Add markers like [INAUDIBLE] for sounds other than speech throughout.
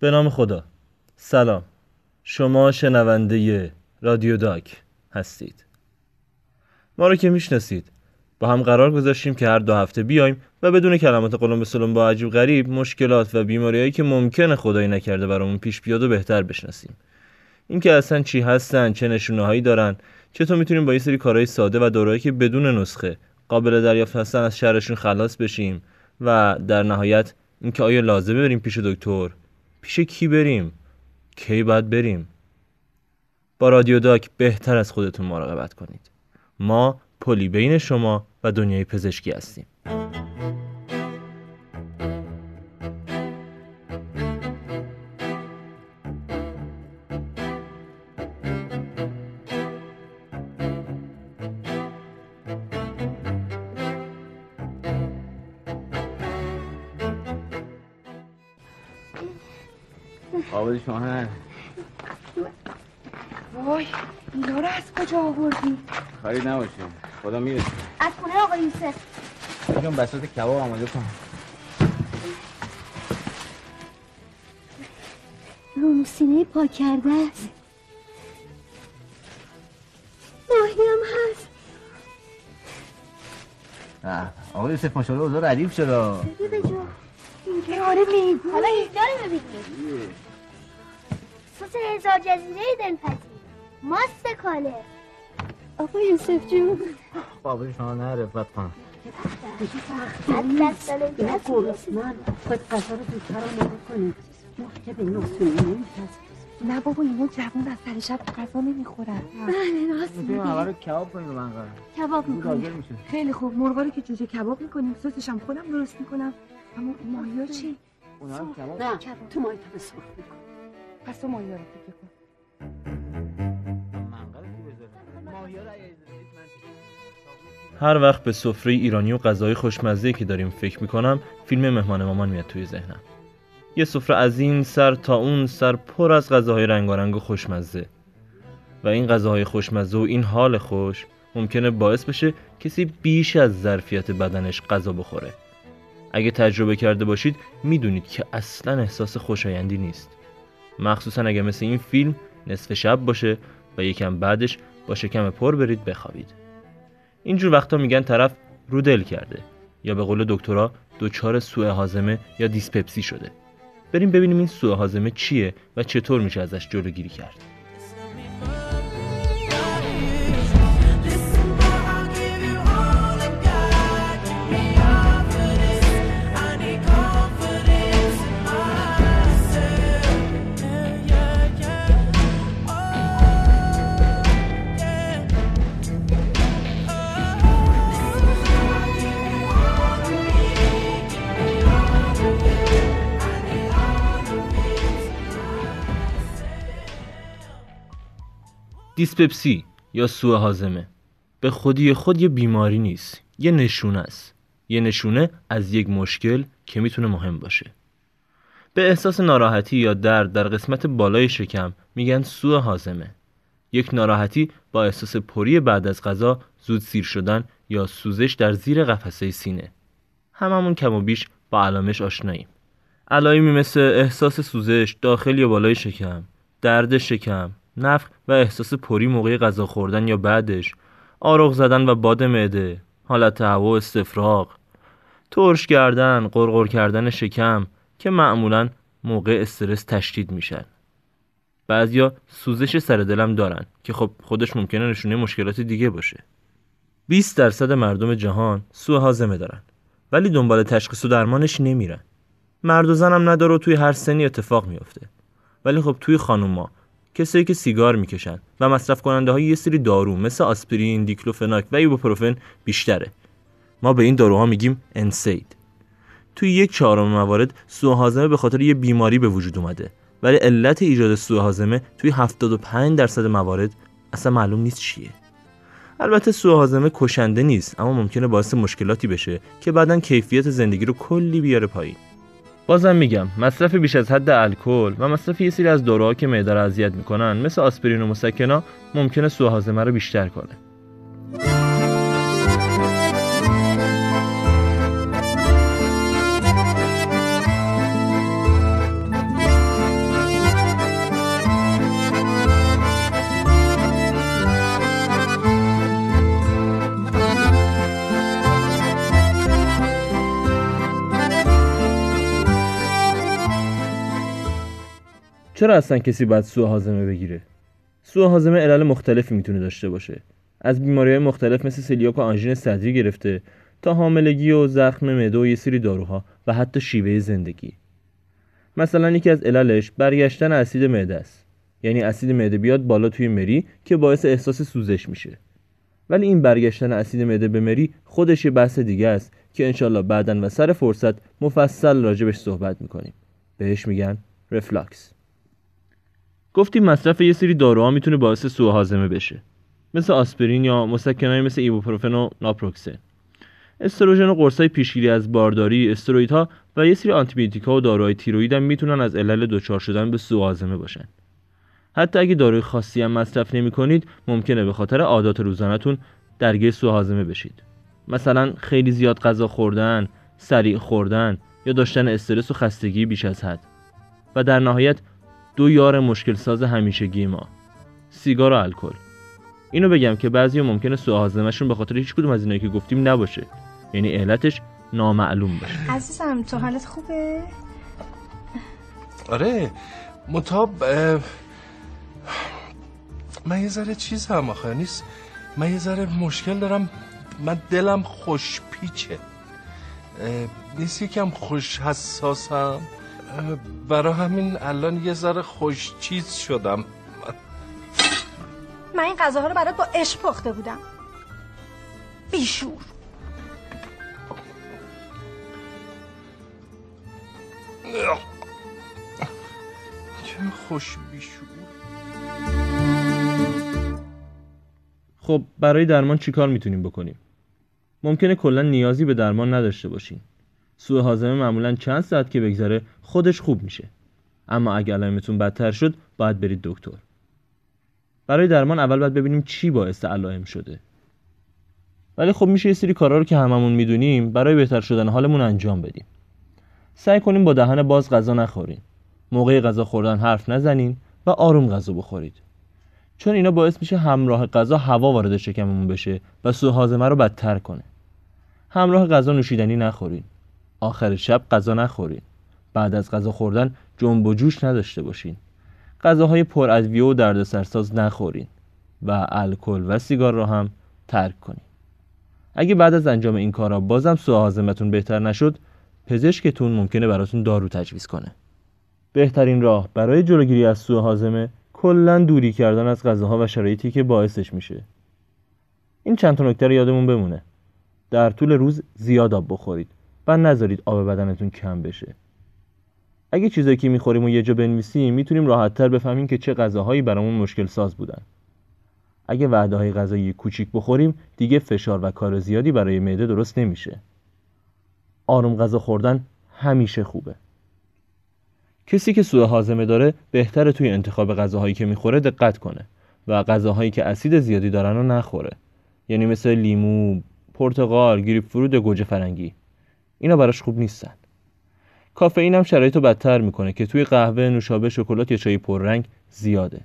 به نام خدا. سلام. شما شنونده رادیو داک هستید. ما رو که می‌شناسید. با هم قرار گذاشتیم که هر دو هفته بیایم و بدون کلمات قلم به با عجیب غریب مشکلات و بیماریهایی که ممکنه خدایی نکرده برامون پیش بیاد و بهتر بشناسیم. اینکه اصلا چی هستن چه نشونه هایی دارن چطور می‌تونیم با یه سری کارهای ساده و دورایی که بدون نسخه قابل دریافت هستن از شرشون خلاص بشیم و در نهایت اینکه آیا لازمه بریم پیش دکتر؟ پیش کی بریم؟ کی باید بریم؟ با رادیو داک بهتر از خودتون مراقبت کنید. ما پلی بین شما و دنیای پزشکی هستیم. وای اینا رو از کجا آوردی؟ خرید نباشه خدا می‌رسه از خونه آقا یوسف. جون بساط کباب آماده کن. رو سینه پاک کرده است. ماهی هم هست آقا یوسف ماشاءالله اوضاع ردیف شد بگی جا. اینجا آره میگو. حالا اینجا رو ببینید سس هزار جزیره دلپذیر. ماست کاله. آقا یوسف جون. آبادی شما نه رفت کن از دست سال دست گرسنن باید غذا رو زودتر آماده کنیم. موقع که به این اصولی نمیپذیریم نه بابا اینا جوون از سر شب غذا نمی‌خورن. بله راست میگی. رو کباب کنیم من قرار. کباب بود آگل می‌کنی میشه. خیلی خوب مرغا رو که جوجه کباب می‌کنیم سسش هم خودم درست می‌کنم. اما ماهیا چی؟ اونا رو کباب نه تو مایتا به سرخ میکن. پس تو ماهیا رو تیکه کن. هر وقت به سفره ایرانی و غذای خوشمزه که داریم فکر می‌کنم فیلم مهمان مامان میاد توی ذهنم. یه سفره از این سر تا اون سر پر از غذاهای رنگارنگ و خوشمزه. و این غذاهای خوشمزه و این حال خوش ممکنه باعث بشه کسی بیش از ظرفیت بدنش غذا بخوره. اگه تجربه کرده باشید می‌دونید که اصلا احساس خوشایندی نیست. مخصوصا اگه مثل این فیلم نصف شب باشه و یکم بعدش با شکم پر برید بخوابید. اینجور وقتا میگن طرف رو دل کرده یا به قول دکترا دچار سوء هاضمه یا دیسپپسی شده. بریم ببینیم این سوء هاضمه چیه و چطور میشه ازش جلوگیری کرد. دیسپپسی یا سوء هاضمه به خودی خود یه بیماری نیست یه نشونه است. یه نشونه از یک مشکل که می‌تونه مهم باشه. به احساس ناراحتی یا درد در قسمت بالای شکم میگن سوء هاضمه یک ناراحتی با احساس پری بعد از غذا زود سیر شدن یا سوزش در زیر قفسه سینه. هممون کم و بیش با علامش آشناییم. علائمی مثل احساس سوزش داخل یا بالای شکم درد شکم نفخ و احساس پری موقع غذا خوردن یا بعدش آرغ زدن و باد معده حالت هوا و استفراغ ترش کردن قرقر کردن شکم که معمولا موقع استرس تشدید میشن. بعضیا سوزش سر دلم دارن که خب خودش ممکنه نشونه مشکلات دیگه باشه. 20 درصد مردم جهان سوء هاضمه دارن ولی دنبال تشخیص و درمانش نمیرن. مرد و زنم نداره توی هر سنی اتفاق میافته. ولی خب توی خانوما کسایی که سیگار می‌کشن و مصرف کننده های یه سری دارو مثل آسپرین، دیکلوفناک و ایبوپروفن بیشتره. ما به این داروها میگیم انسید. توی یک چهارم موارد سوء به خاطر یه بیماری به وجود اومده ولی علت ایجاد سوء توی 75 درصد موارد اصلا معلوم نیست چیه. البته سوء کشنده نیست اما ممکنه باعث مشکلاتی بشه که بعدا کیفیت زندگی رو کلی بیاره پایین. بازم میگم مصرف بیش از حد الکل و مصرف یه سری از داروها که معده رو اذیت می‌کنن مثل آسپرین و مسکنا ممکنه سوء هاضمه رو بیشتر کنه. چرا اصلا کسی باید سوء هاضمه بگیره؟ سوء هاضمه علل مختلفی می‌تونه داشته باشه. از بیماری های مختلف مثل سلیاک و آنژین صدری گرفته تا حاملگی و زخم معده و یه سری داروها و حتی شیوه زندگی. مثلا یکی از عللش برگشتن اسید معده است. یعنی اسید معده بیاد بالا توی مری که باعث احساس سوزش میشه. ولی این برگشتن اسید معده به مری خودش یه بحث دیگه است که انشالله بعدا و سر فرصت مفصل راجبش صحبت می‌کنیم. بهش میگن رفلاکس. گفتیم مصرف یه سری داروها می‌تونه باعث سوء هاضمه بشه. مثل آسپرین یا مسکنایی مثل ایبوپروفن و ناپروکسن. استروژن و قرصای پیشگیری از بارداری استروئیدها و یه سری آنتیبیوتیکا و داروهای تیروئید هم می‌تونن از علل دچار شدن به سوء هاضمه باشن. حتی اگه داروی خاصی هم مصرف نمی کنید ممکنه به خاطر عادات روزانهتون درگیر سوء هاضمه بشید. مثلا خیلی زیاد غذا خوردن سریع خوردن یا داشتن استرس و خستگی بیش از حد. و در نهایت دو یار مشکل ساز همیشگی ما. سیگار و الکل. اینو بگم که بعضی ممکنه سوء هاضمهشون به خاطر هیچ کدوم از اینایی که گفتیم نباشه. یعنی علتش نامعلوم باشه. عزیزم تو حالت خوبه؟ آره متاب من یه ذره چیز هم آخه نیست؟ من یه ذره مشکل دارم من دلم خوش پیچه نیست یکم خوش حساسم؟ برای همین الان یه ذره خوش چیز شدم. من این غذاها رو برات با عشق پخته بودم. بیشور. چه خوش بیشور. خب برای درمان چیکار می‌تونیم بکنیم؟ ممکنه کلا نیازی به درمان نداشته باشین. سوء هاضمه معمولا چند ساعت که بگذره خودش خوب میشه. اما اگه علائمتون بدتر شد باید برید دکتر. برای درمان اول باید ببینیم چی باعث علائم شده. ولی خب میشه یه سری کارا رو که هممون می‌دونیم برای بهتر شدن حالمون انجام بدیم. سعی کنیم با دهن باز غذا نخورین موقع غذا خوردن حرف نزنین و آروم غذا بخورید. چون اینا باعث میشه همراه غذا هوا وارد شکممون بشه و سوء هاضمه رو بدتر کنه. همراه غذا نوشیدنی نخورین. آخر شب غذا نخورین. بعد از غذا خوردن جنب و جوش نداشته باشین. غذاهای پر ادویه و دردسرساز نخورین و الکل و سیگار رو هم ترک کنین. اگه بعد از انجام این کارا بازم سوء هاضمتون بهتر نشد پزشکتون ممکنه براتون دارو تجویز کنه. بهترین راه برای جلوگیری از سوء هاضمه کلا دوری کردن از غذاها و شرایطی که باعثش میشه. این چند تا نکته رو یادمون بمونه. در طول روز زیاد آب بخورید. و نذارید آب بدنتون کم بشه. اگه چیزایی که می‌خوریم و یه جا بنویسیم می‌تونیم راحتتر بفهمیم که چه غذاهایی برامون مشکل ساز بودن. اگه وعده های غذایی کوچیک بخوریم دیگه فشار و کار زیادی برای معده درست نمیشه. آروم غذا خوردن همیشه خوبه. کسی که سوء هاضمه داره بهتره توی انتخاب غذاهایی که می‌خوره دقت کنه و غذاهایی که اسید زیادی دارن رو نخوره. یعنی مثل لیمو، پرتقال، گریپ فروت گوجه فرنگی. اینا براش خوب نیستن. کافئین هم شرایط رو بدتر می‌کنه که توی قهوه، نوشابه، شکلات یا چای پررنگ زیاده.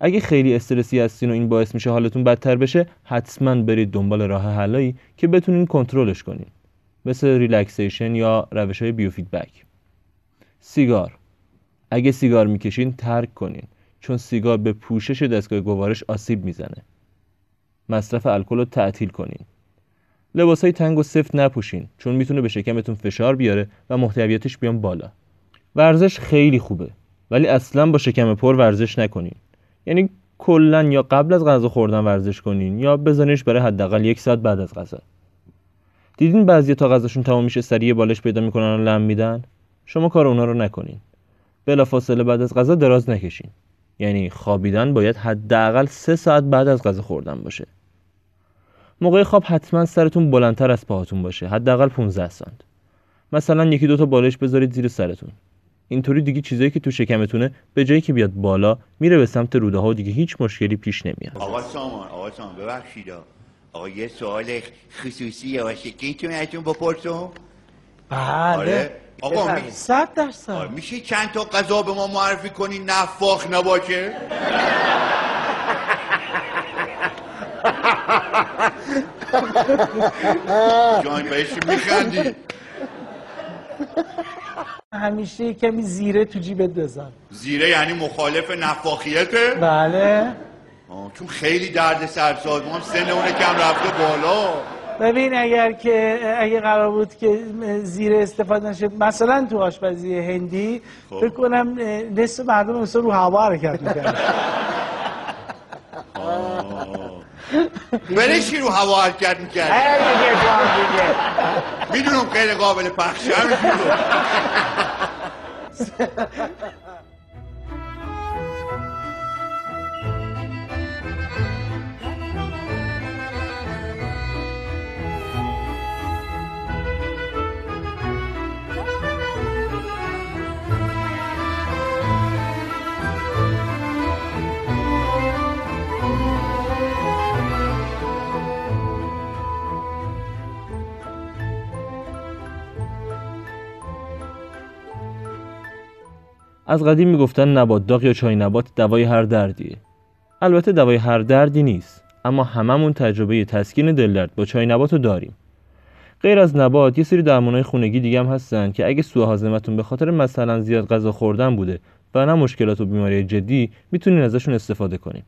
اگه خیلی استرسی هستین و این باعث میشه حالتون بدتر بشه حتما برید دنبال راه حلایی که بتونین کنترلش کنین. مثل relaxation یا روش های biofeedback. سیگار. اگه سیگار می‌کشین ترک کنین چون سیگار به پوشش دستگاه گوارش آسیب می‌زنه. مصرف الکل رو تعطیل کنین. لباس های تنگ و سفت نپوشین چون می‌تونه به شکمتون فشار بیاره و محتویاتش بیان بالا. ورزش خیلی خوبه ولی اصلا با شکم پر ورزش نکنین. یعنی کلا یا قبل از غذا خوردن ورزش کنین یا بزنیش برای حداقل یک ساعت بعد از غذا. دیدین بعضی تا غذاشون تمام میشه سریع بالش پیدا می‌کنن و لم میدن؟ شما کار اونا رو نکنین. بلافاصله بعد از غذا دراز نکشین. یعنی خوابیدن باید حداقل سه ساعت بعد از غذا خوردن باشه. موقع خواب حتما سرتون بلندتر از پاهاتون باشه. حداقل 15 سانت. مثلا یکی دوتا بالش بذارید زیر سرتون. اینطوری دیگه چیزایی که تو شکمتونه به جایی که بیاد بالا میره به سمت روده ها و دیگه هیچ مشکلی پیش نمیاد. آقا سامان آقا سامان ببخشید. آقا یه سوال خصوصی باشه. که ایتون ازتون بپرسم بله. آره. آقا می... صد درصد. آره، میشه چند تا غذا به ما معرفی کنی؟ نفاخ نباشه. [LAUGHS] جان بهش میخندی؟ همیشه کمی زیره تو جیبت بذار زیره یعنی مخالف نفاخیته؟ بله. چون خیلی درد سرساز ما هم سن اون کم رفته بالا. ببین اگر که اگه قرار بود که زیره استفاده نشه مثلا تو آشپزی هندی خب. فکر کنم نصف مردم مثلا رو هوا حرکت می‌کنن برش رو هوا حرکت می‌کرد؟ می‌دونم غیر قابل پخشه [LAUGHS] از قدیم می‌گفتن نبات داغ یا چای نبات دوای هر دردیه. البته دوای هر دردی نیست اما هممون تجربه تسکین دل درد با چای نبات رو داریم. غیر از نبات یه سری درمانهای خونگی دیگه هم هستن که اگه سوء هاضمتون به خاطر مثلا زیاد غذا خوردن بوده و نه مشکلات و بیماری جدی می‌تونین ازشون استفاده کنین.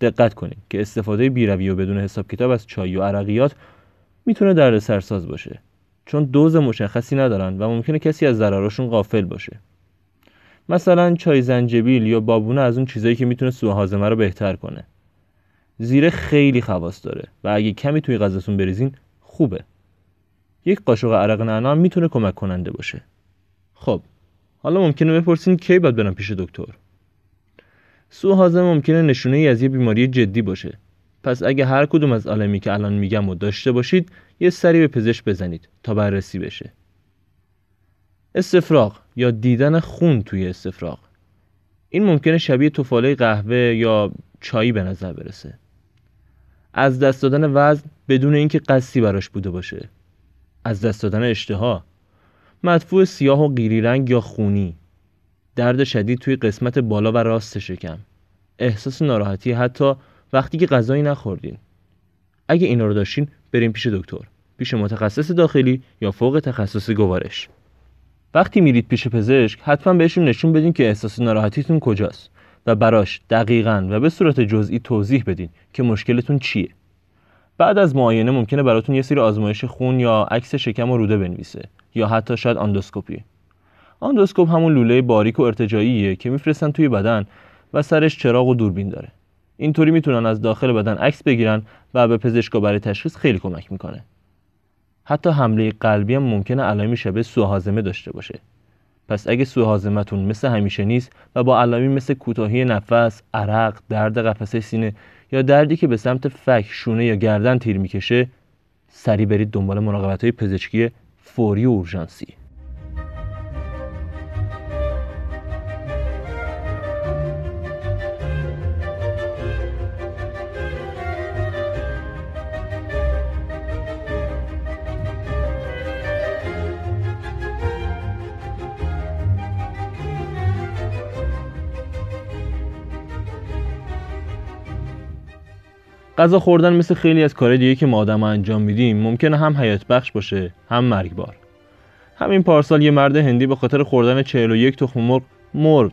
دقت کنین که استفاده بیروی و بدون حساب کتاب از چای و عرقیات می‌تونه درد سرساز باشه. چون دوز مشخصی ندارن و ممکنه کسی از ضرراشون غافل باشه. مثلا چای زنجبیل یا بابونه از اون چیزایی که می‌تونه سوء هاضمه رو بهتر کنه. زیره خیلی خواص داره و اگه کمی توی غذاتون بریزین خوبه. یک قاشق عرق نعنا هم می‌تونه کمک کننده باشه. خب حالا ممکنه بپرسین کی باید برم پیش دکتر؟ سوء هاضمه ممکنه نشونه ای از یه بیماری جدی باشه. پس اگه هر کدوم از علائمی که الان میگم و داشته باشید یه سری به پزشک بزنید تا بررسی بشه. استفراغ. یا دیدن خون توی استفراغ. این ممکنه شبیه توفاله قهوه یا چایی به نظر برسه. از دست دادن وزن بدون اینکه قصدی براش بوده باشه. از دست دادن اشتها. مدفوع سیاه و قیری رنگ یا خونی. درد شدید توی قسمت بالا و راست شکم. احساس ناراحتی حتی وقتی که غذایی نخوردین. اگه اینا رو داشتین بریم پیش دکتر. پیش متخصص داخلی یا فوق تخصص گوارش. وقتی میرید پیش پزشک حتما بهشون نشون بدین که احساس ناراحتیتون کجاست و براش دقیقا و به صورت جزئی توضیح بدین که مشکلتون چیه. بعد از معاینه ممکنه براتون یه سری آزمایش خون یا عکس شکم و روده بنویسه یا حتی شاید آندوسکوپی آندوسکوپ همون لوله باریک و ارتجاعیه که میفرستن توی بدن و سرش چراغ و دوربین داره. اینطوری می‌تونن از داخل بدن عکس بگیرن و به پزشکا برای تشخیص خیلی کمک می‌کنه. حتی حمله قلبی هم ممکنه علائمی شبه سوهاضمه داشته باشه. پس اگه سوهاضمتون مثل همیشه نیست و با علائمی مثل کوتاهی نفس، عرق، درد قفسه سینه یا دردی که به سمت فک، شونه یا گردن تیر می‌کشه سریع برید دنبال مراقبت های پزشکی فوری و اورژانسی. غذا خوردن مثل خیلی از کارهای دیگه که ما آدم انجام میدیم ممکنه هم حیات بخش باشه هم مرگبار. همین پارسال یه مرد هندی به خاطر خوردن 41 تخم مرغ مرد.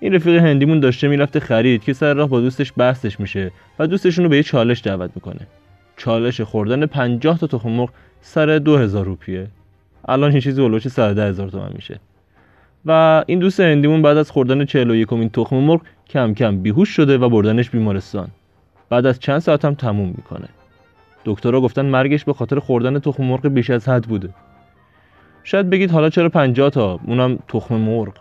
این رفیق هندیمون داشته می‌رفته خرید که سر راه با دوستش بحثش میشه و دوستشون رو به یه چالش دعوت می‌کنه. چالش خوردن 50 تا تخم مرغ سر 2000 روپیه. الان این چیزی هلوش 110 هزار تومن میشه. و این دوست هندیمون بعد از خوردن 41 این تخم مرغ کم کم بیهوش شده و بردنش بیمارستان. بعد از چند ساعت هم تموم می‌کنه. دکترها گفتن مرگش به خاطر خوردن تخم مرغ بیش از حد بوده. شاید بگید حالا چرا 50 تا؟ اونم تخم مرغ.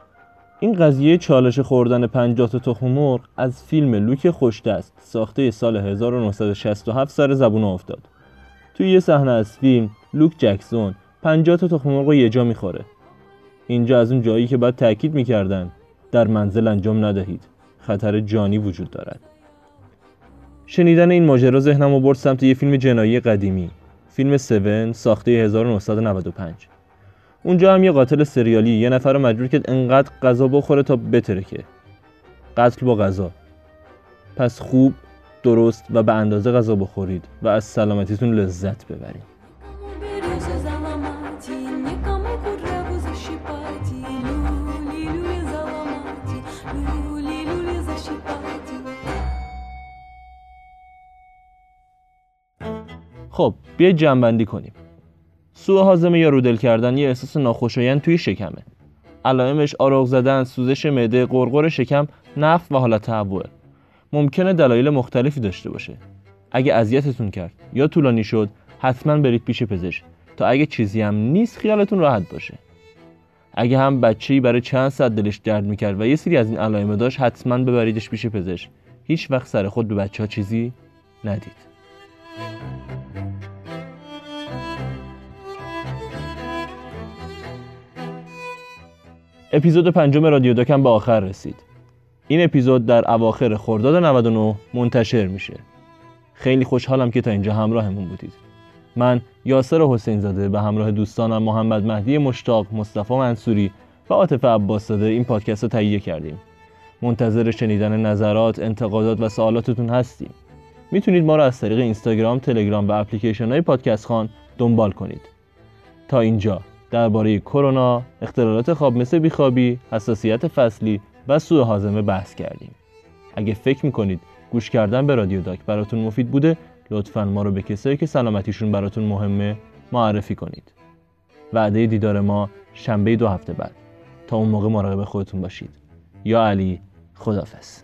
این قضیه چالش خوردن 50 تا تخم مرغ از فیلم لوک خوشدست ساخته سال 1967 سر زبون افتاد. توی یه صحنه از فیلم لوک جکسون 50 تا تخم مرغ یه جا می‌خوره. اینجا از اون جایی که بعد تاکید می‌کردن در منزل انجام ندهید. خطر جانی وجود دارد. شنیدن این ماجرا ذهنم برد سمت یه فیلم جنایی قدیمی. فیلم 7 ساخته 1995 اونجا هم یه قاتل سریالی یه نفر رو مجبور کرد انقدر غذا بخوره تا بترکه. قتل با غذا. پس خوب درست و به اندازه غذا بخورید و از سلامتیتون لذت ببرید. خب بیاید جنبندی کنیم سوء هاضمه یا رودل کردن یه احساس ناخوشایند توی شکمه علائمش آرغ زدن، سوزش معده، قرقر شکم، نفت و حالت تهوعه. ممکنه دلایل مختلفی داشته باشه. اگه اذیتتون کرد یا طولانی شد، حتما برید پیش پزشک تا اگه چیزی هم نیست خیالتون راحت باشه. اگه هم بچه‌ای برای چند ساعت دلش درد می‌کرد و یه سری از این علائم داشت حتما ببریدش پیش پزشک. هیچ وقت سر خود به بچه ها چیزی ندید. اپیزود پنجم رادیو داکم به آخر رسید. این اپیزود در اواخر خرداد 99 منتشر میشه. خیلی خوشحالم که تا اینجا همراهمون بودید. من یاسر حسین زاده به همراه دوستانم محمد مهدی مشتاق، مصطفی منصوری و عاطف عباس زاده این پادکست رو تهیه کردیم. منتظر شنیدن نظرات، انتقادات و سوالاتتون هستیم. می‌تونید ما رو از طریق اینستاگرام، تلگرام و اپلیکیشن های پادکست خان دنبال کنید. تا اینجا درباره کرونا، اختلالات خواب مثل بیخوابی، حساسیت فصلی و سوء هاضمه بحث کردیم. اگه فکر می‌کنید گوش کردن به رادیو داک براتون مفید بوده، لطفا ما رو به کسایی که سلامتیشون براتون مهمه معرفی کنید. وعده دیدار ما شنبه دو هفته بعد. تا اون موقع مراقب خودتون باشید. یا علی خدافز